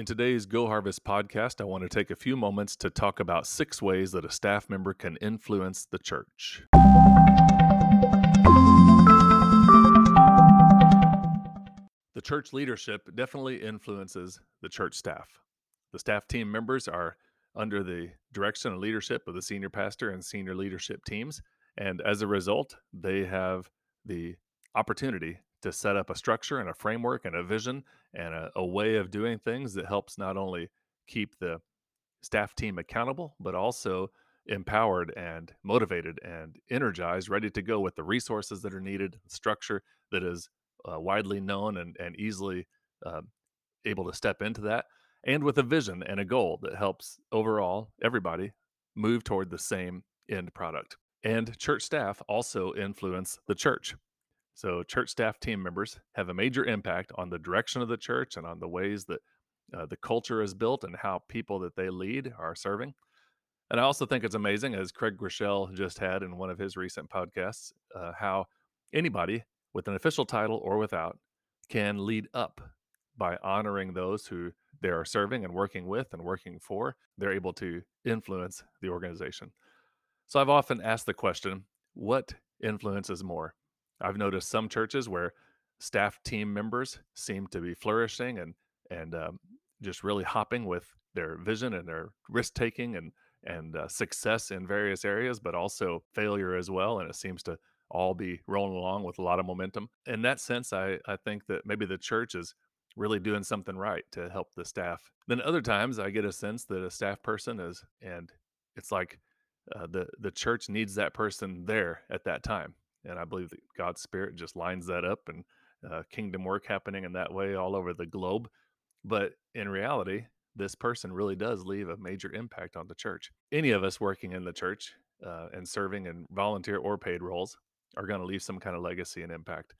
In today's Go Harvest podcast, I want to take a few moments to talk about six ways that a staff member can influence the church. The church leadership definitely influences the church staff. The staff team members are under the direction and leadership of the senior pastor and senior leadership teams. And as a result, they have the opportunity to set up a structure and a framework and a vision and a, a way of doing things that helps not only keep the staff team accountable, but also empowered and motivated and energized, ready to go with the resources that are needed, structure that is uh, widely known and, and easily uh, able to step into that, and with a vision and a goal that helps overall everybody move toward the same end product. And church staff also influence the church. So, church staff team members have a major impact on the direction of the church and on the ways that uh, the culture is built and how people that they lead are serving. And I also think it's amazing, as Craig Groeschel just had in one of his recent podcasts, uh, how anybody with an official title or without can lead up by honoring those who they are serving and working with and working for. They're able to influence the organization. So I've often asked the question what influences more? I've noticed some churches where staff team members seem to be flourishing and and um, just really hopping with their vision and their risk taking and and uh, success in various areas, but also failure as well. And it seems to all be rolling along with a lot of momentum. In that sense, I I think that maybe the church is really doing something right to help the staff. Then other times I get a sense that a staff person is, and it's like uh, the the church needs that person there at that time and I believe that God's Spirit just lines that up and uh, kingdom work happening in that way all over the globe. But in reality, this person really does leave a major impact on the church. Any of us working in the church uh, and serving in volunteer or paid roles are going to leave some kind of legacy and impact.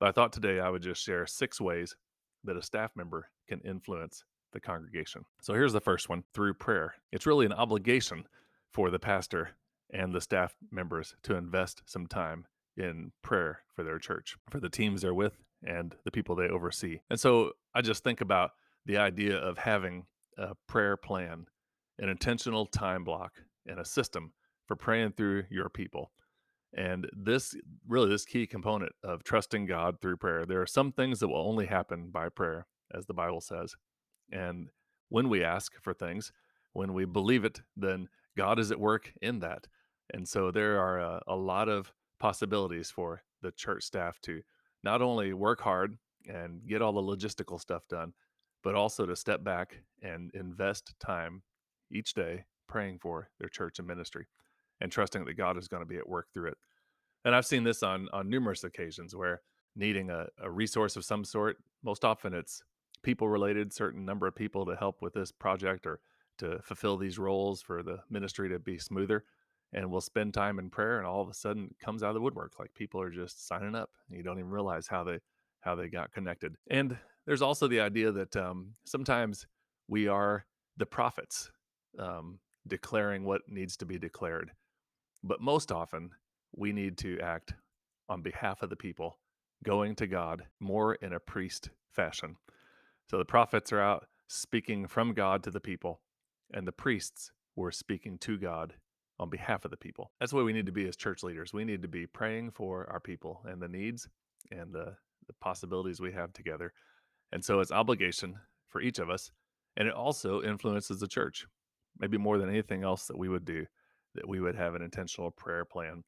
But I thought today I would just share six ways that a staff member can influence the congregation. So here's the first one through prayer. It's really an obligation for the pastor and the staff members to invest some time in prayer for their church, for the teams they're with, and the people they oversee. And so I just think about the idea of having a prayer plan, an intentional time block, and a system for praying through your people. And this really, this key component of trusting God through prayer. There are some things that will only happen by prayer, as the Bible says. And when we ask for things, when we believe it, then God is at work in that. And so there are a, a lot of possibilities for the church staff to not only work hard and get all the logistical stuff done, but also to step back and invest time each day praying for their church and ministry and trusting that God is going to be at work through it. And I've seen this on on numerous occasions where needing a, a resource of some sort, most often it's people related, certain number of people to help with this project or to fulfill these roles for the ministry to be smoother and we'll spend time in prayer and all of a sudden it comes out of the woodwork like people are just signing up you don't even realize how they how they got connected. And there's also the idea that um, sometimes we are the prophets um, declaring what needs to be declared but most often we need to act on behalf of the people going to god more in a priest fashion. So the prophets are out speaking from god to the people and the priests were speaking to god on behalf of the people. That's what we need to be as church leaders. We need to be praying for our people and the needs and the, the possibilities we have together. And so it's obligation for each of us. And it also influences the church, maybe more than anything else that we would do, that we would have an intentional prayer plan.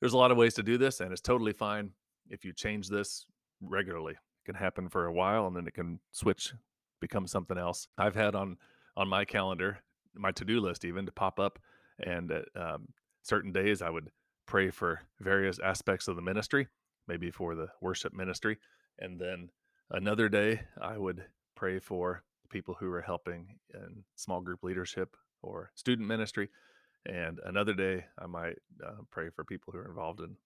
There's a lot of ways to do this, and it's totally fine if you change this regularly. It can happen for a while and then it can switch, become something else. I've had on on my calendar, my to-do list even to pop up and at um, certain days, I would pray for various aspects of the ministry, maybe for the worship ministry. And then another day, I would pray for people who are helping in small group leadership or student ministry. And another day, I might uh, pray for people who are involved in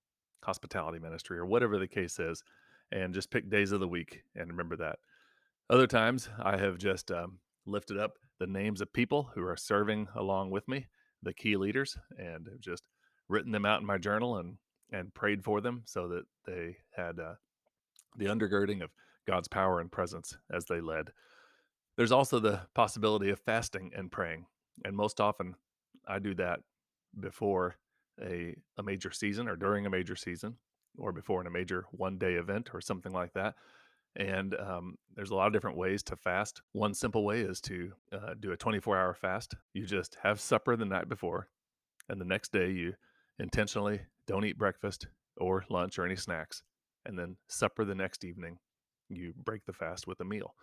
hospitality ministry or whatever the case is, and just pick days of the week and remember that. Other times, I have just um, lifted up the names of people who are serving along with me the key leaders and have just written them out in my journal and and prayed for them so that they had uh, the undergirding of God's power and presence as they led. There's also the possibility of fasting and praying. And most often I do that before a, a major season or during a major season or before in a major one day event or something like that. And um, there's a lot of different ways to fast. One simple way is to uh, do a 24 hour fast. You just have supper the night before, and the next day you intentionally don't eat breakfast or lunch or any snacks. And then supper the next evening, you break the fast with a meal.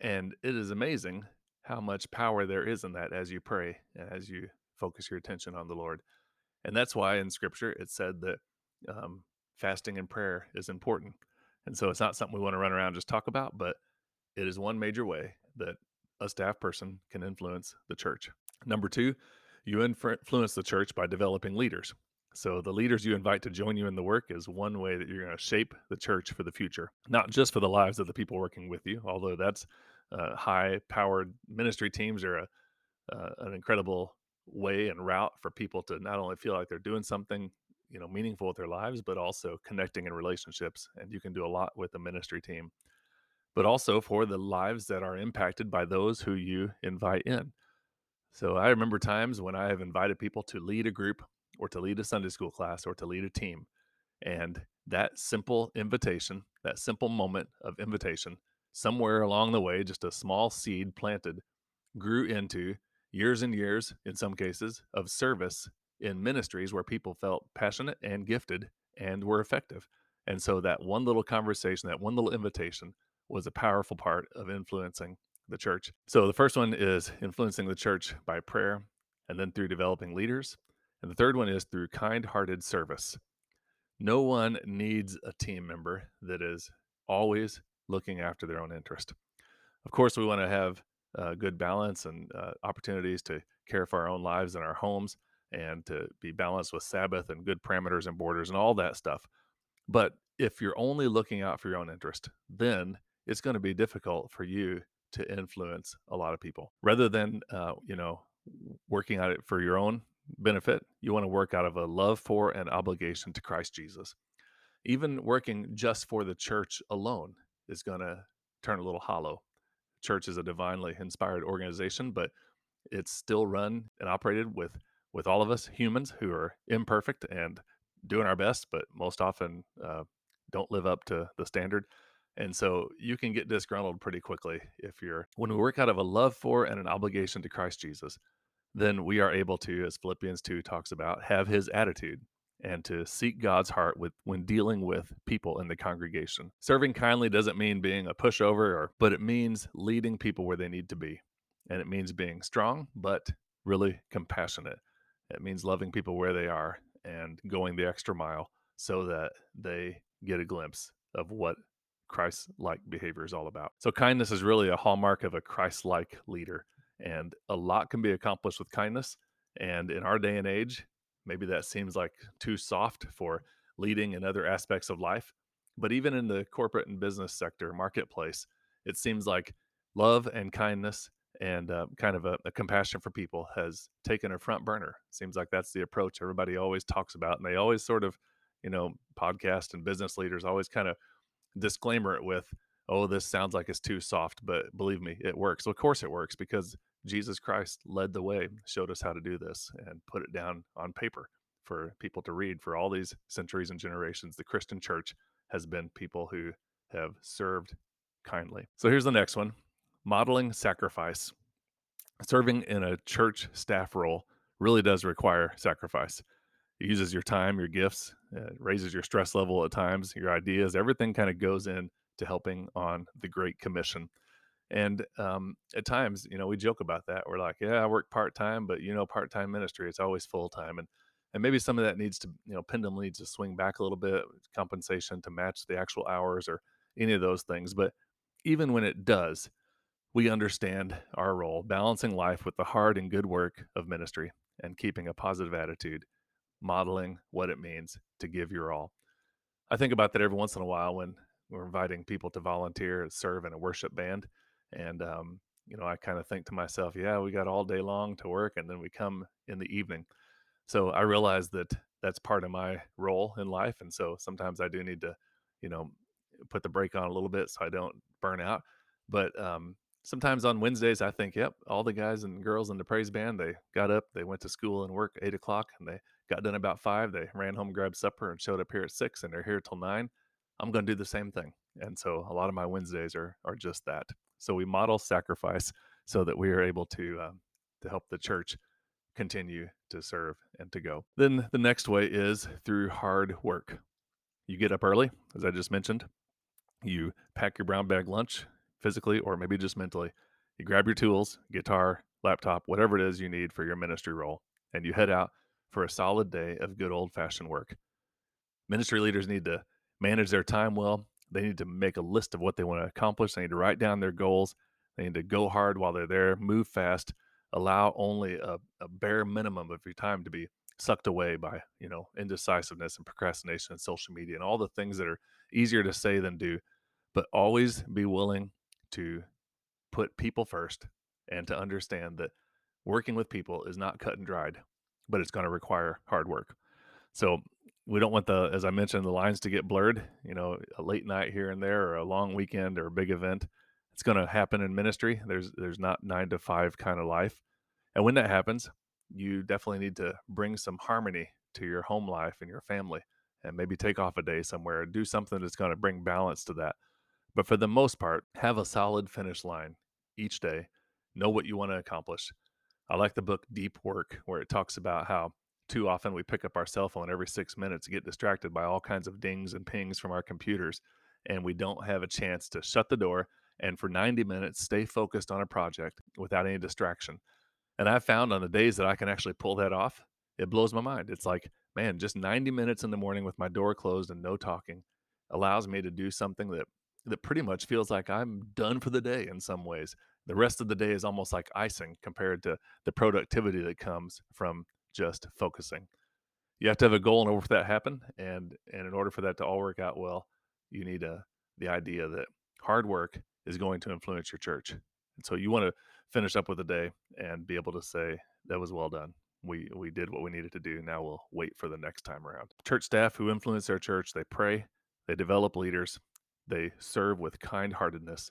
And it is amazing how much power there is in that as you pray and as you focus your attention on the Lord. And that's why in scripture it said that um, fasting and prayer is important. And so it's not something we want to run around just talk about, but it is one major way that a staff person can influence the church. Number two, you influence the church by developing leaders. So the leaders you invite to join you in the work is one way that you're going to shape the church for the future, not just for the lives of the people working with you, although that's uh, high powered ministry teams are a, uh, an incredible way and route for people to not only feel like they're doing something you know meaningful with their lives but also connecting in relationships and you can do a lot with a ministry team. But also for the lives that are impacted by those who you invite in. So i remember times when i have invited people to lead a group or to lead a sunday school class or to lead a team and that simple invitation that simple moment of invitation somewhere along the way just a small seed planted grew into years and years, in some cases, of service in ministries where people felt passionate and gifted and were effective. And so that one little conversation, that one little invitation was a powerful part of influencing the church. So the first one is influencing the church by prayer and then through developing leaders. And the third one is through kind hearted service. No one needs a team member that is always looking after their own interest. Of course, we want to have uh, good balance and uh, opportunities to care for our own lives and our homes and to be balanced with Sabbath and good parameters and borders and all that stuff. But if you're only looking out for your own interest, then it's going to be difficult for you to influence a lot of people. Rather than, uh, you know, working at it for your own benefit, you want to work out of a love for and obligation to Christ Jesus. Even working just for the church alone is going to turn a little hollow church is a divinely inspired organization, but it's still run and operated with with all of us humans who are imperfect and doing our best, but most often uh, don't live up to the standard. And so you can get disgruntled pretty quickly if you're when we work out of a love for and an obligation to Christ Jesus, then we are able to, as Philippians 2 talks about, have his attitude and to seek God's heart with when dealing with people in the congregation. Serving kindly doesn't mean being a pushover or but it means leading people where they need to be. And it means being strong but really compassionate. It means loving people where they are and going the extra mile so that they get a glimpse of what Christ like behavior is all about. So, kindness is really a hallmark of a Christ like leader, and a lot can be accomplished with kindness. And in our day and age, maybe that seems like too soft for leading in other aspects of life. But even in the corporate and business sector marketplace, it seems like love and kindness and uh, kind of a, a, compassion for people has taken a front burner. Seems like that's the approach everybody always talks about, and they always sort of, you know, podcast and business leaders always kind of disclaimer it with, "Oh, this sounds like it's too soft," but believe me, it works. Well, of course, it works because Jesus Christ led the way, showed us how to do this, and put it down on paper for people to read for all these centuries and generations. The Christian church has been people who have served kindly. So here's the next one modeling sacrifice. Serving in a church staff role really does require sacrifice. It uses your time, your gifts, it raises your stress level at times, your ideas, everything kind of goes in to helping on the Great Commission. And um, at times, you know, we joke about that. We're like, yeah, I work part time, but you know, part time ministry, it's always full time. And and maybe some of that needs to, you know, pendulum needs to swing back a little bit, compensation to match the actual hours or any of those things. But even when it does, we understand our role, balancing life with the hard and good work of ministry and keeping a positive attitude, modeling what it means to give your all. I think about that every once in a while when we're inviting people to volunteer, serve in a worship band and, um, you know, I kind of think to myself, yeah, we got all day long to work and then we come in the evening. So I realize that that's part of my role in life. And so sometimes I do need to, you know, put the brake on a little bit so I don't burn out. But um, sometimes on Wednesdays, I think, yep, all the guys and girls in the praise band, they got up, they went to school and work eight o'clock, and they got done about five. They ran home, grabbed supper, and showed up here at six, and they're here till nine. I'm going to do the same thing. And so a lot of my Wednesdays are are just that. So we model sacrifice so that we are able to um, to help the church continue to serve and to go. Then the next way is through hard work. You get up early, as I just mentioned. You pack your brown bag lunch physically or maybe just mentally. You grab your tools, guitar, laptop, whatever it is you need for your ministry role, and you head out for a solid day of good old fashioned work. Ministry leaders need to manage their time well. They need to make a list of what they want to accomplish. They need to write down their goals. They need to go hard while they're there, move fast, allow only a, a bare minimum of your time to be sucked away by, you know, indecisiveness and procrastination and social media and all the things that are easier to say than do. But always be willing to put people first and to understand that working with people is not cut and dried, but it's going to require hard work. So we don't want the, as I mentioned, the lines to get blurred. You know, a late night here and there, or a long weekend, or a big event. It's going to happen in ministry. There's there's not nine to five kind of life, and when that happens, you definitely need to bring some harmony to your home life and your family, and maybe take off a day somewhere, and do something that's going to bring balance to that. But for the most part, have a solid finish line each day. Know what you want to accomplish. I like the book Deep Work, where it talks about how too often we pick up our cell phone every six minutes, get distracted by all kinds of dings and pings from our computers, and we don't have a chance to shut the door and for 90 minutes stay focused on a project without any distraction. And I've found on the days that I can actually pull that off, it blows my mind. It's like, man, just 90 minutes in the morning with my door closed and no talking allows me to do something that that pretty much feels like I'm done for the day in some ways. The rest of the day is almost like icing compared to the productivity that comes from just focusing. You have to have a goal in order for that to happen, and and in order for that to all work out well, you need a the idea that hard work is going to influence your church. And so you want to finish up with a day and be able to say that was well done. We we did what we needed to do. Now we'll wait for the next time around. Church staff who influence their church, they pray, they develop leaders, they serve with kind heartedness.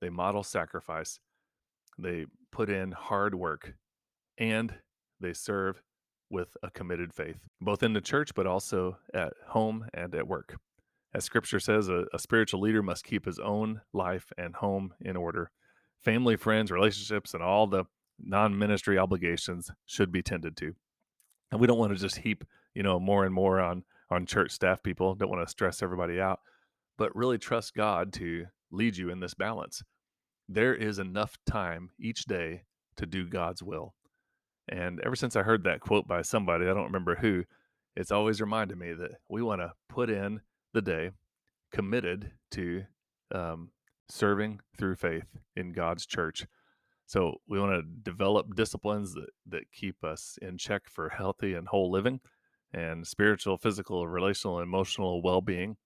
They model sacrifice. They put in hard work. And they serve with a committed faith, both in the church, but also at home and at work. As scripture says, a, a spiritual leader must keep his own life and home in order. Family, friends, relationships, and all the non ministry obligations should be tended to. And we don't want to just heap, you know, more and more on on church staff people. Don't want to stress everybody out but really trust God to lead you in this balance. There is enough time each day to do God's will. And ever since I heard that quote by somebody, I don't remember who, it's always reminded me that we want to put in the day committed to um, serving through faith in God's church. So we want to develop disciplines that, that keep us in check for healthy and whole living and spiritual, physical, relational, emotional well being.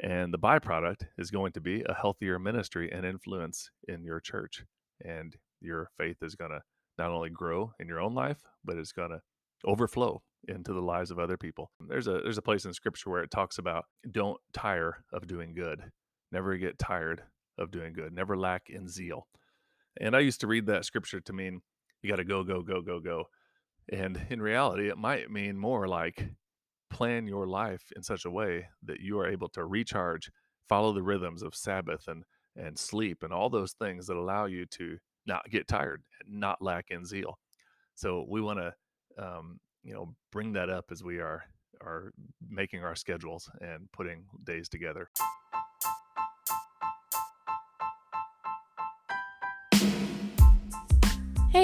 And the byproduct is going to be a healthier ministry and influence in your church. And your faith is going to not only grow in your own life, but it's going to overflow into the lives of other people. There's a there's a place in scripture where it talks about don't tire of doing good. Never get tired of doing good. Never lack in zeal. And I used to read that scripture to mean you got to go go go go go. And in reality, it might mean more like plan your life in such a way that you are able to recharge, follow the rhythms of Sabbath and and sleep and all those things that allow you to not get tired not lack in zeal. So we want to um, you know bring that up as we are are making our schedules and putting days together.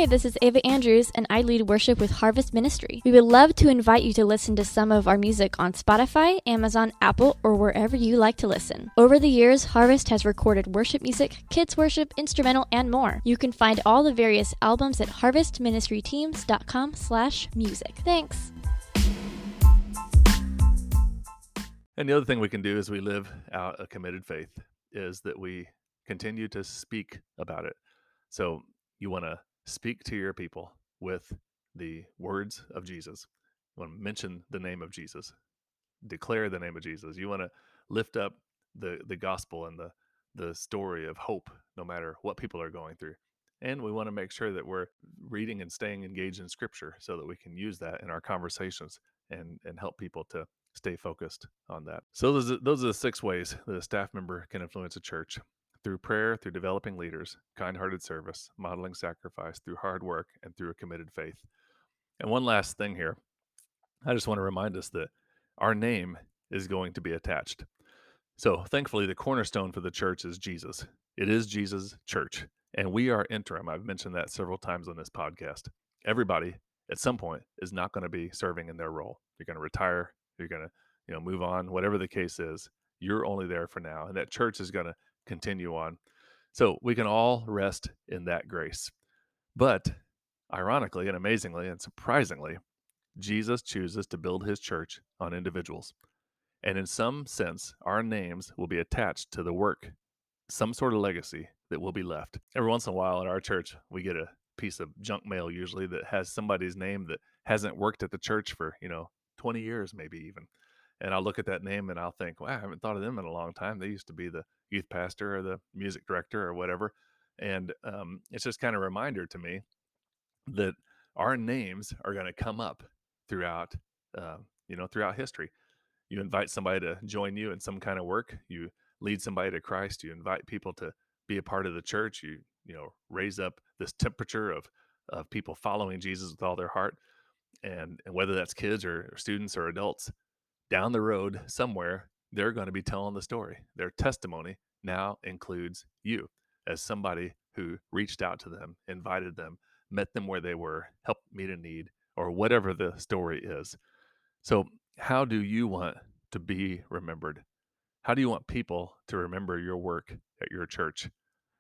This is Ava Andrews, and I lead worship with Harvest Ministry. We would love to invite you to listen to some of our music on Spotify, Amazon, Apple, or wherever you like to listen. Over the years, Harvest has recorded worship music, kids worship, instrumental, and more. You can find all the various albums at harvestministryteams.com slash music. Thanks. And the other thing we can do as we live out a committed faith is that we continue to speak about it. So you want to speak to your people with the words of Jesus. You want to mention the name of Jesus, declare the name of Jesus. You want to lift up the the gospel and the the story of hope no matter what people are going through. And we want to make sure that we're reading and staying engaged in scripture so that we can use that in our conversations and, and help people to stay focused on that. So those are, those are the six ways that a staff member can influence a church through prayer, through developing leaders, kind-hearted service, modeling sacrifice, through hard work, and through a committed faith. And one last thing here, I just want to remind us that our name is going to be attached. So thankfully, the cornerstone for the church is Jesus. It is Jesus' church, and we are interim. I've mentioned that several times on this podcast. Everybody at some point is not going to be serving in their role. You're going to retire. You're going to, you know, move on. Whatever the case is, you're only there for now, and that church is going to continue on. So we can all rest in that grace. But ironically and amazingly and surprisingly, Jesus chooses to build his church on individuals. And in some sense, our names will be attached to the work, some sort of legacy that will be left. Every once in a while at our church, we get a piece of junk mail usually that has somebody's name that hasn't worked at the church for, you know, 20 years, maybe even. And I'll look at that name and I'll think, wow, I haven't thought of them in a long time. They used to be the youth pastor or the music director or whatever. And um, it's just kind of a reminder to me that our names are going to come up throughout, uh, you know, throughout history you invite somebody to join you in some kind of work you lead somebody to christ you invite people to be a part of the church you you know raise up this temperature of of people following jesus with all their heart and and whether that's kids or, or students or adults down the road somewhere they're going to be telling the story their testimony now includes you as somebody who reached out to them invited them met them where they were helped meet a need or whatever the story is so how do you want to be remembered? How do you want people to remember your work at your church?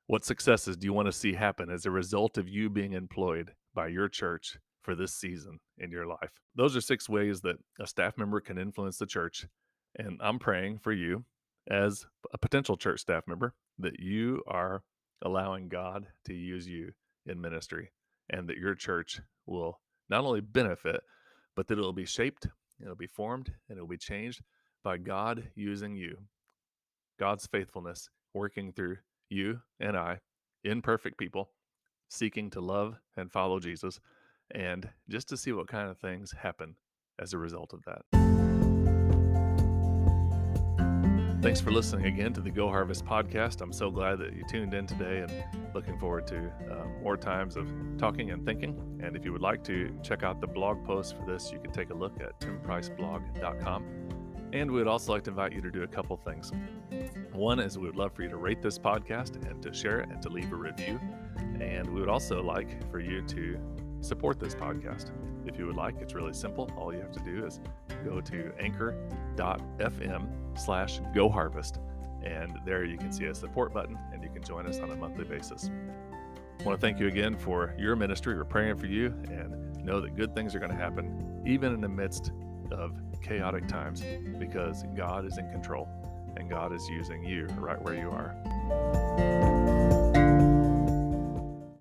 What successes do you want to see happen as a result of you being employed by your church for this season in your life? Those are six ways that a staff member can influence the church. And I'm praying for you as a potential church staff member that you are allowing God to use you in ministry and that your church will not only benefit, but that it will be shaped It'll be formed and it'll be changed by God using you. God's faithfulness working through you and I, imperfect people, seeking to love and follow Jesus, and just to see what kind of things happen as a result of that. Thanks for listening again to the Go Harvest podcast. I'm so glad that you tuned in today and looking forward to uh, more times of talking and thinking. And if you would like to check out the blog post for this, you can take a look at timpriceblog.com. And we would also like to invite you to do a couple things. One is we would love for you to rate this podcast and to share it and to leave a review. And we would also like for you to support this podcast. If you would like, it's really simple. All you have to do is go to anchor.fm slash go harvest. And there you can see a support button and you can join us on a monthly basis. I want to thank you again for your ministry. We're praying for you and know that good things are going to happen, even in the midst of chaotic times, because God is in control and God is using you right where you are.